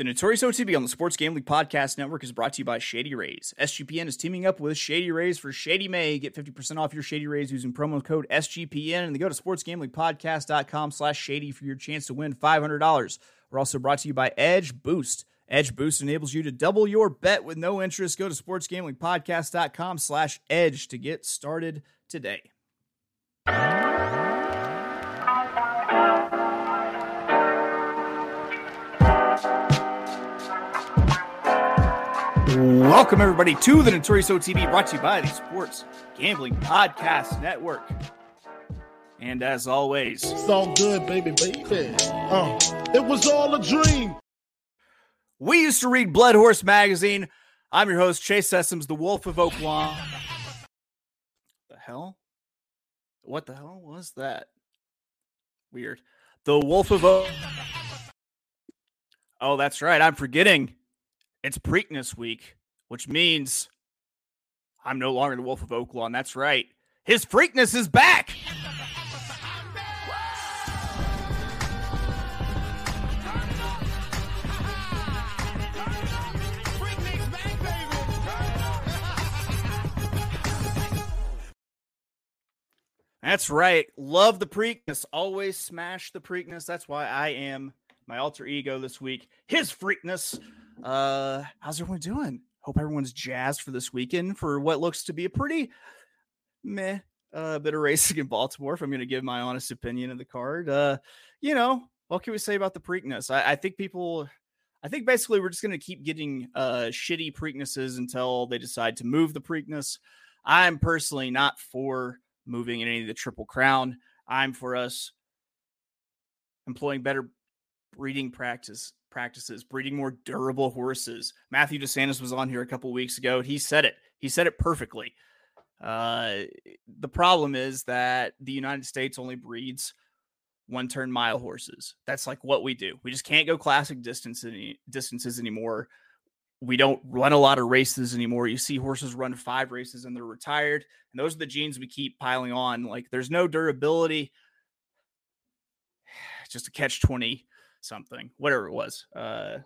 The Notorious OTB on the Sports Gambling Podcast Network is brought to you by Shady Rays. SGPN is teaming up with Shady Rays for Shady May. Get 50% off your Shady Rays using promo code SGPN and go to sportsgamblingpodcast.com slash shady for your chance to win $500. We're also brought to you by Edge Boost. Edge Boost enables you to double your bet with no interest. Go to sportsgamblingpodcast.com slash edge to get started today. Welcome, everybody, to the Notorious OTB brought to you by the Sports Gambling Podcast Network. And as always, It's all good, baby, baby. Uh, it was all a dream. we used to read Blood Horse Magazine. I'm your host, Chase Sessoms, the Wolf of Oaklawn. The hell? What the hell was that? Weird. The Wolf of Oak. Oh, that's right. I'm forgetting. It's Preakness week, which means I'm no longer the Wolf of Oaklawn. That's right. His Freakness is back. That's right. Love the Preakness. Always smash the Preakness. That's why I am my alter ego this week. His Freakness. Uh, how's everyone doing? Hope everyone's jazzed for this weekend for what looks to be a pretty meh uh, bit of racing in Baltimore. If I'm going to give my honest opinion of the card, uh, you know, what can we say about the Preakness? I, I think people, I think basically we're just going to keep getting uh, shitty Preaknesses until they decide to move the Preakness. I'm personally not for moving any of the Triple Crown. I'm for us employing better breeding practice practices, breeding more durable horses. Matthew DeSantis was on here a couple weeks ago. He said it. He said it perfectly. Uh, the problem is that the United States only breeds one turn mile horses. That's like what we do. We just can't go classic distance any, distances anymore. We don't run a lot of races anymore. You see horses run five races and they're retired. And those are the genes we keep piling on. Like there's no durability. Just a catch 20 something, whatever it was. Uh,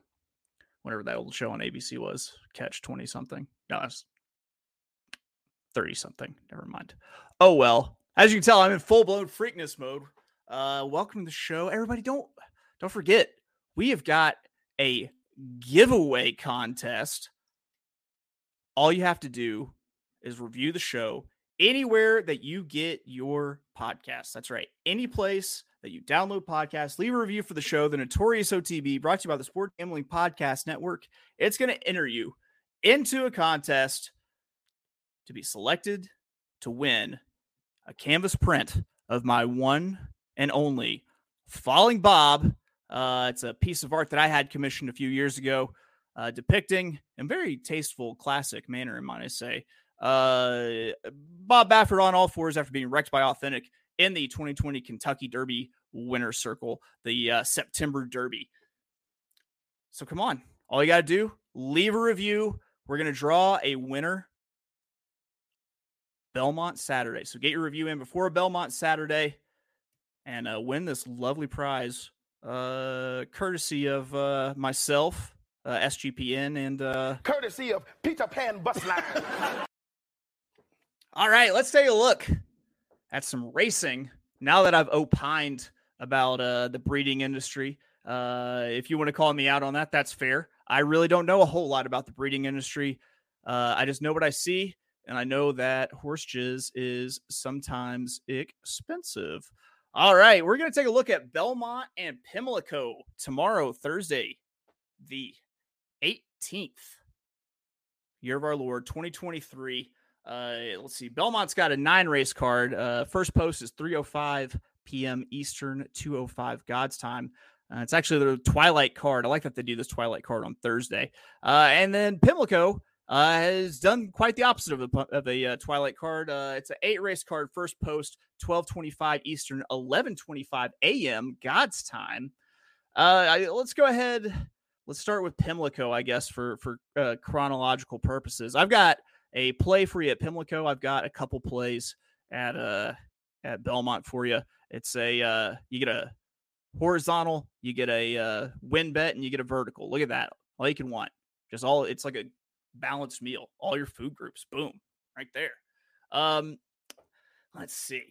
whatever that old show on ABC was, catch 20 something. No, that's 30 something. Never mind. Oh, well, as you can tell, I'm in full blown freakness mode. Uh, welcome to the show. Everybody, don't don't forget, we have got a giveaway contest. All you have to do is review the show anywhere that you get your podcast. That's right. Any place that you download podcasts, leave a review for the show, the Notorious OTB, brought to you by the Sport Gambling Podcast Network. It's going to enter you into a contest to be selected to win a canvas print of my one and only Falling Bob. Uh, it's a piece of art that I had commissioned a few years ago, uh, depicting in very tasteful, classic manner, in might I say, uh, Bob Baffert on all fours after being wrecked by Authentic in the 2020 Kentucky Derby winner circle, the uh, September Derby. So come on, all you got to do, leave a review. We're going to draw a winner Belmont Saturday. So get your review in before Belmont Saturday and uh, win this lovely prize, uh, courtesy of uh, myself, uh, SGPN, and uh, courtesy of Peter Pan Bus Line. all right, let's take a look at some racing now that I've opined about uh, the breeding industry. Uh, if you want to call me out on that, that's fair. I really don't know a whole lot about the breeding industry. Uh, I just know what I see, and I know that horse jizz is sometimes expensive. All right, we're going to take a look at Belmont and Pimlico tomorrow, Thursday, the 18th, year of our Lord, 2023. Uh, let's see. Belmont's got a nine race card. Uh, first post is 3:05 p.m. Eastern, 2:05 God's time. Uh, it's actually the Twilight card. I like that they do this Twilight card on Thursday. Uh, and then Pimlico uh, has done quite the opposite of a of a uh, Twilight card. It's an eight race card. First post 12:25 Eastern, 11:25 a.m. God's time. I, let's go ahead. Let's start with Pimlico, I guess, for for chronological purposes. I've got a play for you at Pimlico. I've got a couple plays at uh at Belmont for you. It's a uh you get a horizontal, you get a uh, win bet, and you get a vertical. Look at that. All you can want. Just all it's like a balanced meal. All your food groups. Boom. Right there. Um, let's see.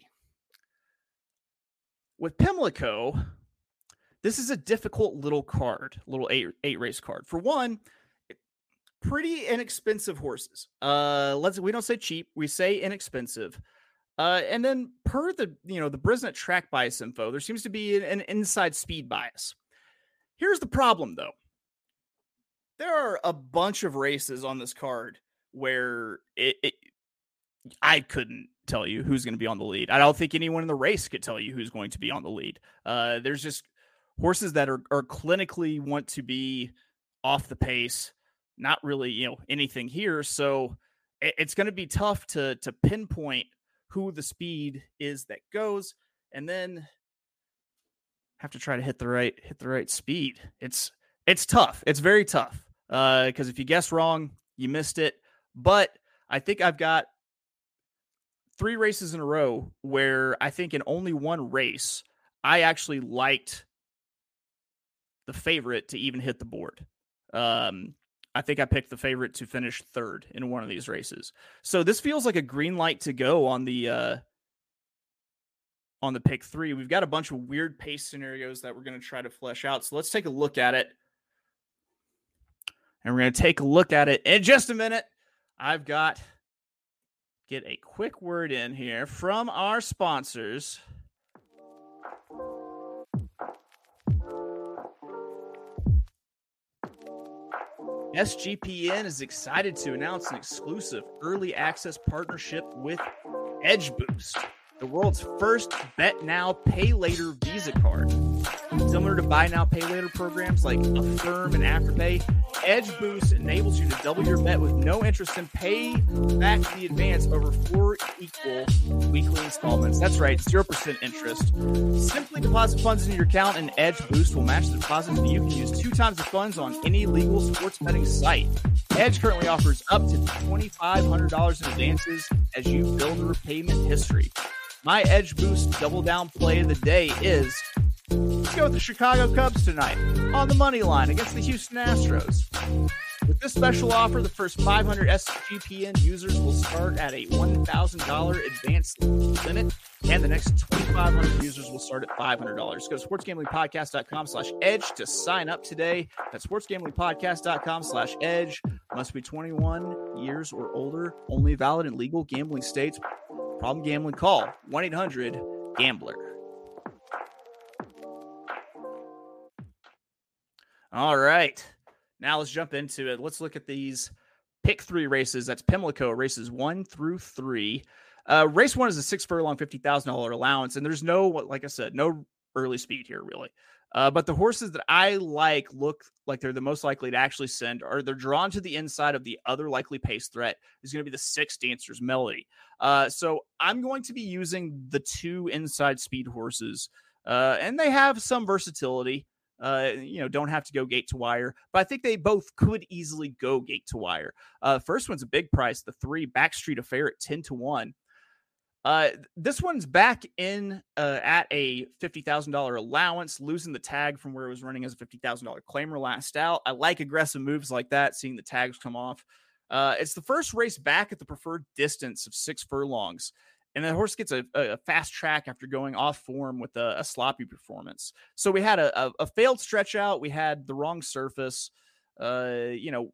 With Pimlico, this is a difficult little card, little eight eight race card. For one, pretty inexpensive horses. Uh, let's we don't say cheap, we say inexpensive. Uh, and then per the you know the Brisnet track bias info, there seems to be an, an inside speed bias. Here's the problem though. There are a bunch of races on this card where it, it I couldn't tell you who's going to be on the lead. I don't think anyone in the race could tell you who's going to be on the lead. Uh, there's just horses that are, are clinically want to be off the pace, not really, you know, anything here. So it, it's going to be tough to to pinpoint who the speed is that goes, and then have to try to hit the right hit the right speed. It's it's tough. It's very tough Uh because uh, if you guess wrong, you missed it. But I think I've got three races in a row where I think in only one race I actually liked the favorite to even hit the board. Um, I think I picked the favorite to finish third in one of these races. So this feels like a green light to go on the uh, on the pick three. We've got a bunch of weird pace scenarios that we're going to try to flesh out. So let's take a look at it. And we're going to take a look at it in just a minute. I've got get a quick word in here from our sponsors. SGPN is excited to announce an exclusive early access partnership with Edge Boost, the world's first bet now, pay later Visa card. Similar to buy now, pay later programs like Affirm and Afterpay, Edge Boost enables you to double your bet with no interest and pay back the advance over four equal weekly installments. That's right, 0% interest. Simply deposit funds into your account and Edge Boost will match the deposit so you can use two times the funds on any legal sports betting site. Edge currently offers up to $2,500 in advances as you build a repayment history. My Edge Boost double down play of the day is Let's go with the Chicago Cubs tonight on the money line against the Houston Astros. With this special offer, the first 500 SGPN users will start at a $1,000 advance limit, and the next 2,500 users will start at $500. Go to sportsgamblingpodcast.com slash edge to sign up today. That's sportsgamblingpodcast.com slash edge. Must be 21 years or older. Only valid in legal gambling states. Problem gambling call 1-800-GAMBLER. All right. Now let's jump into it. Let's look at these pick three races. That's Pimlico races one through three. Uh, race one is a six furlong, fifty thousand dollar allowance, and there's no, like I said, no early speed here really. Uh, but the horses that I like look like they're the most likely to actually send, or they're drawn to the inside of the other likely pace threat is going to be the six Dancers Melody. Uh, so I'm going to be using the two inside speed horses, uh, and they have some versatility uh, you know, don't have to go gate to wire. But I think they both could easily go gate to wire. Uh, first one's a big price, the three Backstreet Affair at 10 to 1. Uh, this one's back in uh, at a fifty thousand dollar allowance, losing the tag from where it was running as a fifty thousand dollar claimer last out. I like aggressive moves like that, seeing the tags come off. Uh, it's the first race back at the preferred distance of six furlongs and the horse gets a, a, fast track after going off form with a, a sloppy performance. So we had a, a, failed stretch out. We had the wrong surface. Uh, you know,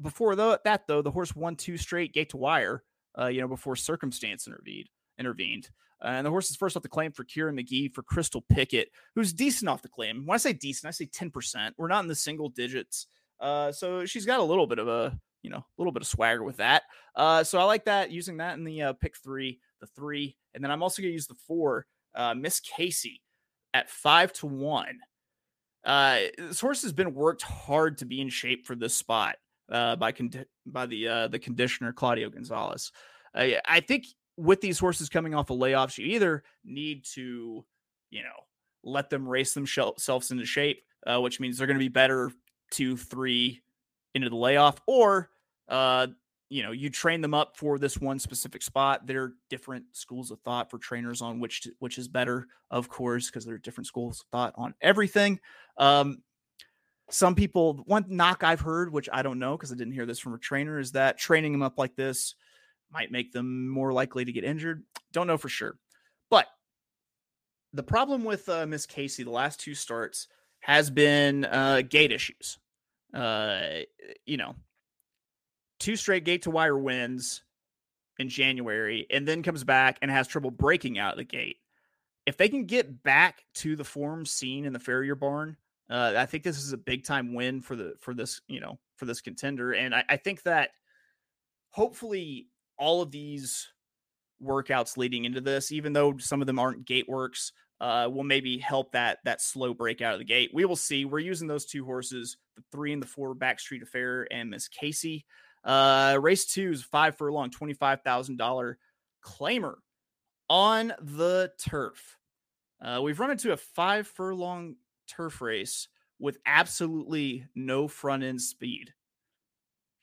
before the, that though, the horse won two straight gate to wire. Uh, you know, before circumstance intervened. Intervened. Uh, and the horse is first off the claim for Kieran McGee for Crystal Pickett, who's decent off the claim. When I say decent, I say ten percent. We're not in the single digits. Uh, so she's got a little bit of a you know a little bit of swagger with that. Uh, so I like that using that in the uh, pick three the three, and then I'm also going to use the four, uh, Miss Casey at five to one. Uh, this horse has been worked hard to be in shape for this spot uh, by con- by the uh, the conditioner Claudio Gonzalez. Uh, I think with these horses coming off of layoffs, you either need to, you know, let them race themselves into shape, uh, which means they're going to be better two, three into the layoff, or uh, you know, you train them up for this one specific spot. There are different schools of thought for trainers on which to, which is better, of course, because there are different schools of thought on everything. Um, some people, one knock I've heard, which I don't know because I didn't hear this from a trainer, is that training them up like this might make them more likely to get injured. Don't know for sure, but the problem with uh, Miss Casey the last two starts has been uh, gate issues. Uh, you know, two straight gate to wire wins in January and then comes back and has trouble breaking out of the gate. If they can get back to the form seen in the Farrier barn, uh, I think this is a big time win for the for this you know for this contender, and I, I think that hopefully all of these workouts leading into this, even though some of them aren't gate works, uh, will maybe help that that slow break out of the gate. We will see. We're using those two horses, the three and the four Backstreet Affair and Miss Casey. Uh, race two is five furlong, $25,000 claimer on the turf. Uh, we've run into a five furlong turf race with absolutely no front end speed.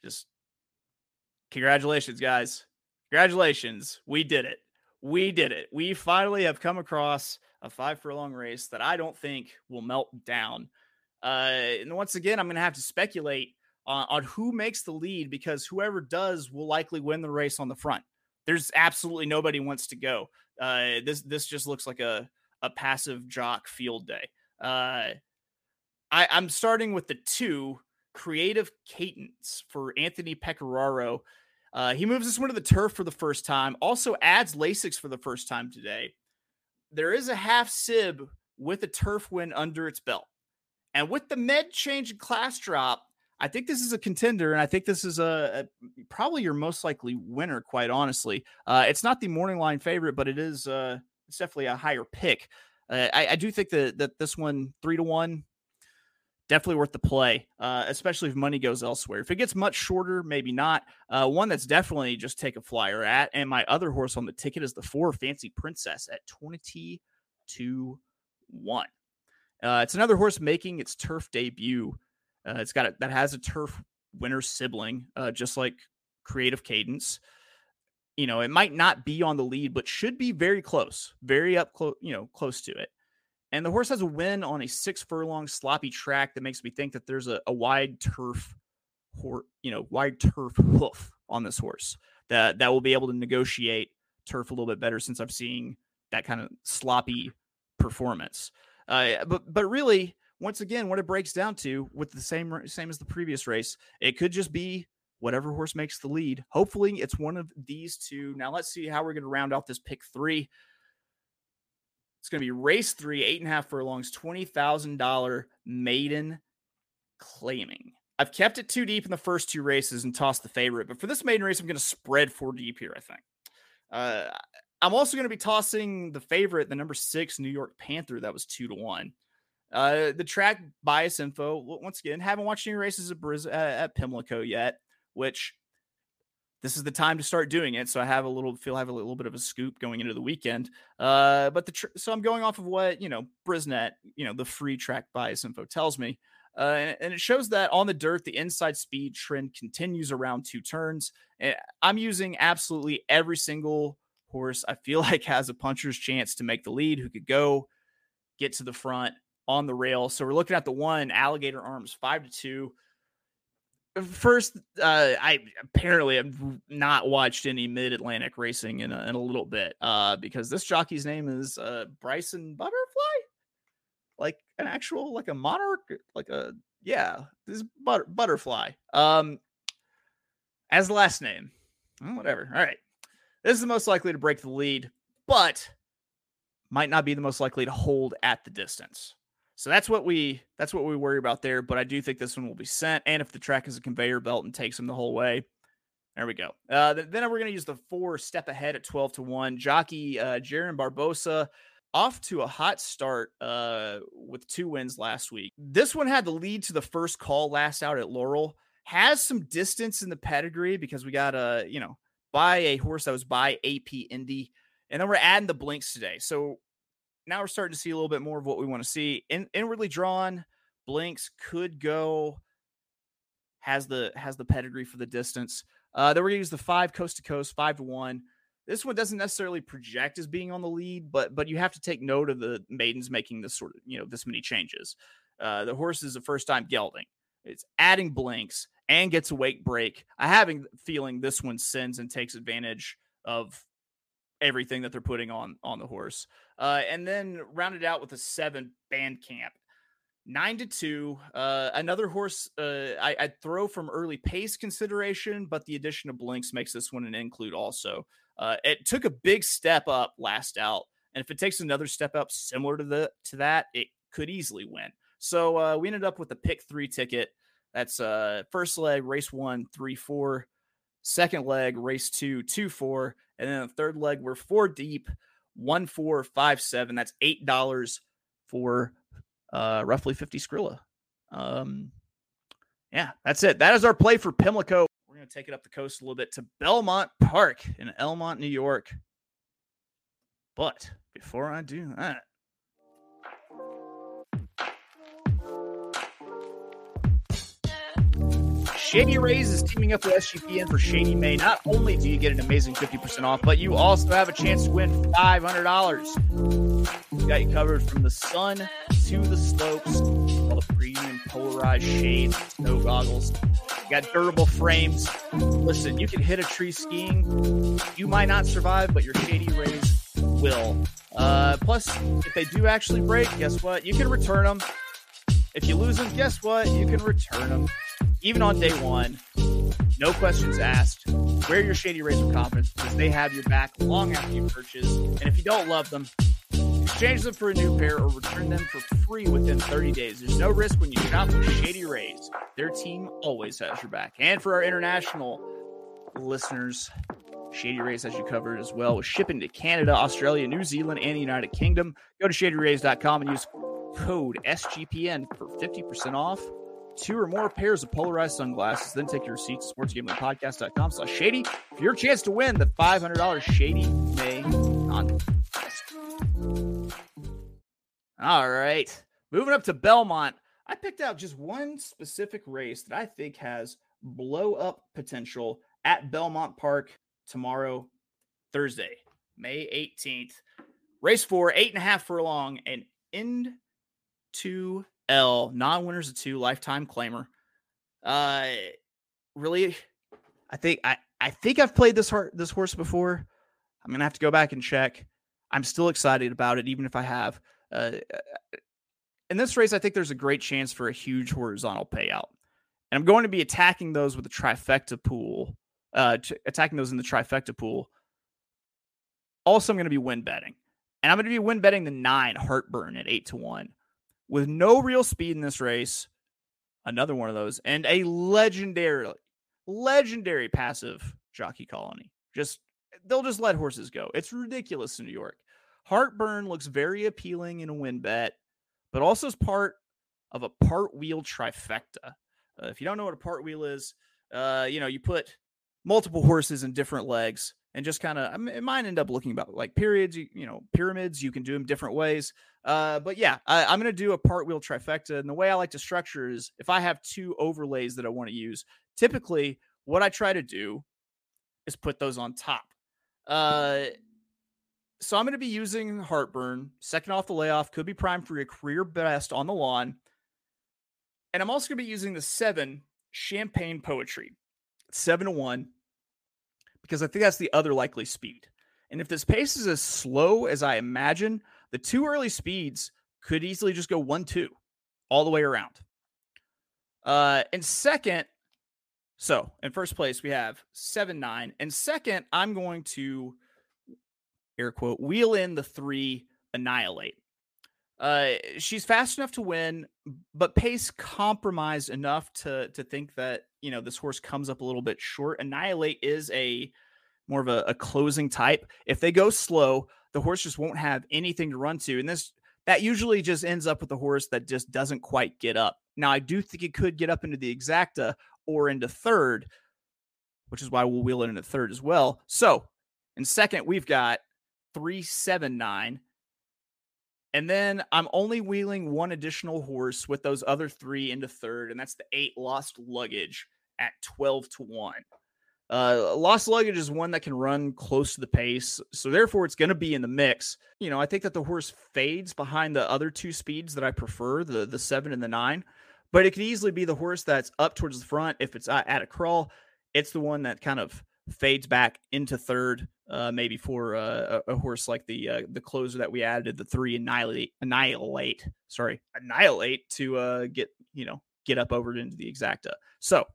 Just congratulations, guys. Congratulations. We did it. We did it. We finally have come across a five furlong race that I don't think will melt down. Uh, and once again, I'm going to have to speculate on, on who makes the lead because whoever does will likely win the race on the front. There's absolutely nobody wants to go. Uh, this this just looks like a a passive jock field day. Uh, I, I'm starting with the two creative cadence for Anthony Pecoraro. Uh, he moves this one to the turf for the first time. Also adds Lasix for the first time today. There is a half sib with a turf win under its belt, and with the med change and class drop, I think this is a contender, and I think this is a, a probably your most likely winner. Quite honestly, uh, it's not the morning line favorite, but it is uh, it's definitely a higher pick. Uh, I, I, do think that that this one three to one definitely worth the play, uh, especially if money goes elsewhere. If it gets much shorter, maybe not. Uh, one that's definitely just take a flyer at, and my other horse on the ticket is the four Fancy Princess at twenty to one. Uh, it's another horse making its turf debut. Uh, it's got a, that has a turf winner sibling, uh, just like Creative Cadence. You know, it might not be on the lead, but should be very close, very up close, you know, close to it. And the horse has a win on a six furlong sloppy track that makes me think that there's a, a wide turf, hor- you know, wide turf hoof on this horse that that will be able to negotiate turf a little bit better since I'm seeing that kind of sloppy performance. Uh, but but really, once again, what it breaks down to with the same same as the previous race, it could just be whatever horse makes the lead. Hopefully, it's one of these two. Now, let's see how we're going to round out this pick three. It's going to be race three, eight and a half furlongs, twenty thousand dollar maiden claiming. I've kept it too deep in the first two races and tossed the favorite, but for this maiden race, I'm going to spread four deep here. I think. Uh, I'm also going to be tossing the favorite, the number six New York Panther, that was two to one. Uh, the track bias info. Once again, haven't watched any races at, Briz- uh, at Pimlico yet, which this is the time to start doing it. So I have a little feel I have a little bit of a scoop going into the weekend. Uh, but the tr- so I'm going off of what you know Brisnet, you know, the free track bias info tells me. Uh, and, and, it shows that on the dirt, the inside speed trend continues around two turns. And I'm using absolutely every single horse I feel like has a puncher's chance to make the lead, who could go get to the front on the rail. So we're looking at the one alligator arms five to two. First, uh, I apparently have not watched any mid Atlantic racing in a, in a little bit uh, because this jockey's name is uh, Bryson Butterfly, like an actual like a monarch, like a yeah, this butter, butterfly. Um, as the last name, whatever. All right, this is the most likely to break the lead, but might not be the most likely to hold at the distance. So that's what we that's what we worry about there. But I do think this one will be sent. And if the track is a conveyor belt and takes them the whole way, there we go. Uh, then we're going to use the four step ahead at 12 to 1. Jockey uh, Jaron Barbosa off to a hot start uh, with two wins last week. This one had the lead to the first call last out at Laurel. Has some distance in the pedigree because we got a, you know, by a horse that was by AP Indy. And then we're adding the blinks today. So now we're starting to see a little bit more of what we want to see. In, inwardly drawn, Blinks could go has the has the pedigree for the distance. Uh, then we're gonna use the five coast to coast, five to one. This one doesn't necessarily project as being on the lead, but but you have to take note of the maidens making this sort of you know this many changes. Uh, the horse is the first time gelding. It's adding blinks and gets a wake break. I have a feeling this one sends and takes advantage of everything that they're putting on on the horse. Uh, and then rounded out with a seven band camp. Nine to two. Uh, another horse uh, I, would throw from early pace consideration, but the addition of Blinks makes this one an include also. Uh, it took a big step up last out, and if it takes another step up similar to the to that, it could easily win. So uh, we ended up with a pick three ticket. That's uh, first leg, race one, three, four. Second leg, race two, two, four. And then the third leg, we're four deep, one, four, five, seven. That's eight dollars for uh, roughly 50 Skrilla. Um, yeah, that's it. That is our play for Pimlico. We're going to take it up the coast a little bit to Belmont Park in Elmont, New York. But before I do that, Shady Rays is teaming up with SGPN for Shady May. Not only do you get an amazing 50% off, but you also have a chance to win $500. We got you covered from the sun to the slopes, all the premium polarized shades, snow goggles. You got durable frames. Listen, you can hit a tree skiing. You might not survive, but your Shady Rays will. Uh, plus, if they do actually break, guess what? You can return them. If you lose them, guess what? You can return them even on day one, no questions asked. Wear your Shady with confidence because they have your back long after you purchase. And if you don't love them, exchange them for a new pair or return them for free within 30 days. There's no risk when you shop with Shady Rays. Their team always has your back. And for our international listeners, Shady Rays has you covered as well with shipping to Canada, Australia, New Zealand, and the United Kingdom. Go to shadyrays.com and use code SGPN for 50% off two or more pairs of polarized sunglasses. Then take your receipt to sportsgamblingpodcast.com slash shady for your chance to win the $500 Shady May contest. All right. Moving up to Belmont. I picked out just one specific race that I think has blow up potential at Belmont Park tomorrow, Thursday, May 18th. Race four, eight and a half furlong, and end to L, non winners of two, lifetime claimer. Uh, really, I think I I think I've played this horse this horse before. I'm gonna have to go back and check. I'm still excited about it, even if I have. Uh, in this race, I think there's a great chance for a huge horizontal payout, and I'm going to be attacking those with the trifecta pool. Uh, t- attacking those in the trifecta pool. Also, I'm going to be win betting, and I'm going to be win betting the nine Heartburn at eight to one with no real speed in this race. Another one of those, and a legendary, legendary passive jockey colony. Just they'll just let horses go. It's ridiculous in New York. Heartburn looks very appealing in a win bet, but also is part of a part wheel trifecta. Uh, if you don't know what a part wheel is, uh, you know, you put multiple horses in different legs and just kind of, it might end up looking about like periods, you, you know, pyramids. You can do them different ways. Uh, but yeah, I, I'm going to do a part wheel trifecta. And the way I like to structure is if I have two overlays that I want to use, typically what I try to do is put those on top. Uh, so I'm going to be using Heartburn, second off the layoff, could be prime for a career best on the lawn. And I'm also going to be using the seven Champagne Poetry, seven to one, because I think that's the other likely speed. And if this pace is as slow as I imagine, the two early speeds could easily just go one, two all the way around. Uh, and second, so in first place, we have seven, nine. And second, I'm going to air quote wheel in the three annihilate. Uh, she's fast enough to win, but pace compromised enough to to think that you know this horse comes up a little bit short. Annihilate is a more of a, a closing type. If they go slow, the horse just won't have anything to run to. And this that usually just ends up with a horse that just doesn't quite get up. Now, I do think it could get up into the exacta or into third, which is why we'll wheel it into third as well. So in second, we've got three, seven, nine. And then I'm only wheeling one additional horse with those other three into third, and that's the eight lost luggage at 12 to 1. Uh, lost luggage is one that can run close to the pace, so therefore it's going to be in the mix. You know, I think that the horse fades behind the other two speeds that I prefer, the the seven and the nine, but it could easily be the horse that's up towards the front if it's at a crawl. It's the one that kind of fades back into third, uh, maybe for uh, a, a, horse like the uh, the closer that we added, the three annihilate, annihilate, sorry, annihilate to uh, get you know get up over into the exacta. So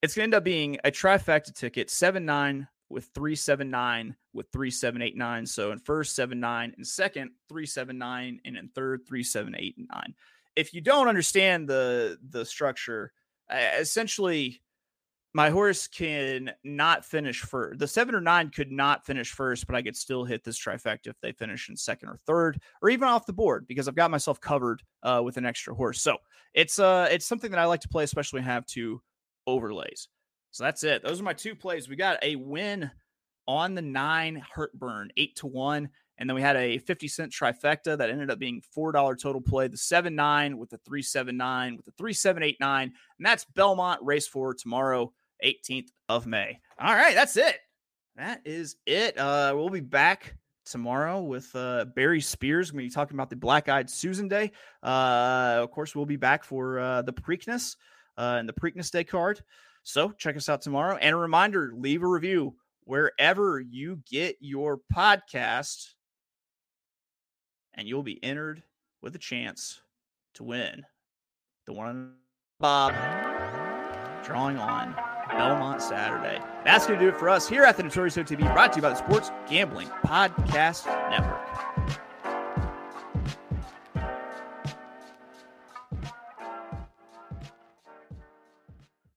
it's to end up being a trifecta ticket, seven nine with three seven nine with three seven eight nine. So in first seven nine, and second three seven nine, and in third three seven eight and nine. If you don't understand the the structure, essentially my horse can not finish first. The seven or nine could not finish first, but I could still hit this trifecta if they finish in second or third, or even off the board because I've got myself covered uh, with an extra horse. So it's uh it's something that I like to play, especially when I have two overlays. So that's it. Those are my two plays. We got a win on the nine Heartburn, eight to one. And then we had a 50 cent trifecta that ended up being $4 total play. The 7 9 with the 3 7 9 with the 3 7 8 9. And that's Belmont Race 4 tomorrow, 18th of May. All right, that's it. That is it. Uh, we'll be back tomorrow with uh, Barry Spears. We're going to be talking about the Black Eyed Susan Day. Uh, of course, we'll be back for uh, the Preakness uh, and the Preakness Day card. So check us out tomorrow. And a reminder leave a review wherever you get your podcast, and you'll be entered with a chance to win the one Bob drawing on Belmont Saturday. That's going to do it for us here at the Notorious OTB, brought to you by the Sports Gambling Podcast Network.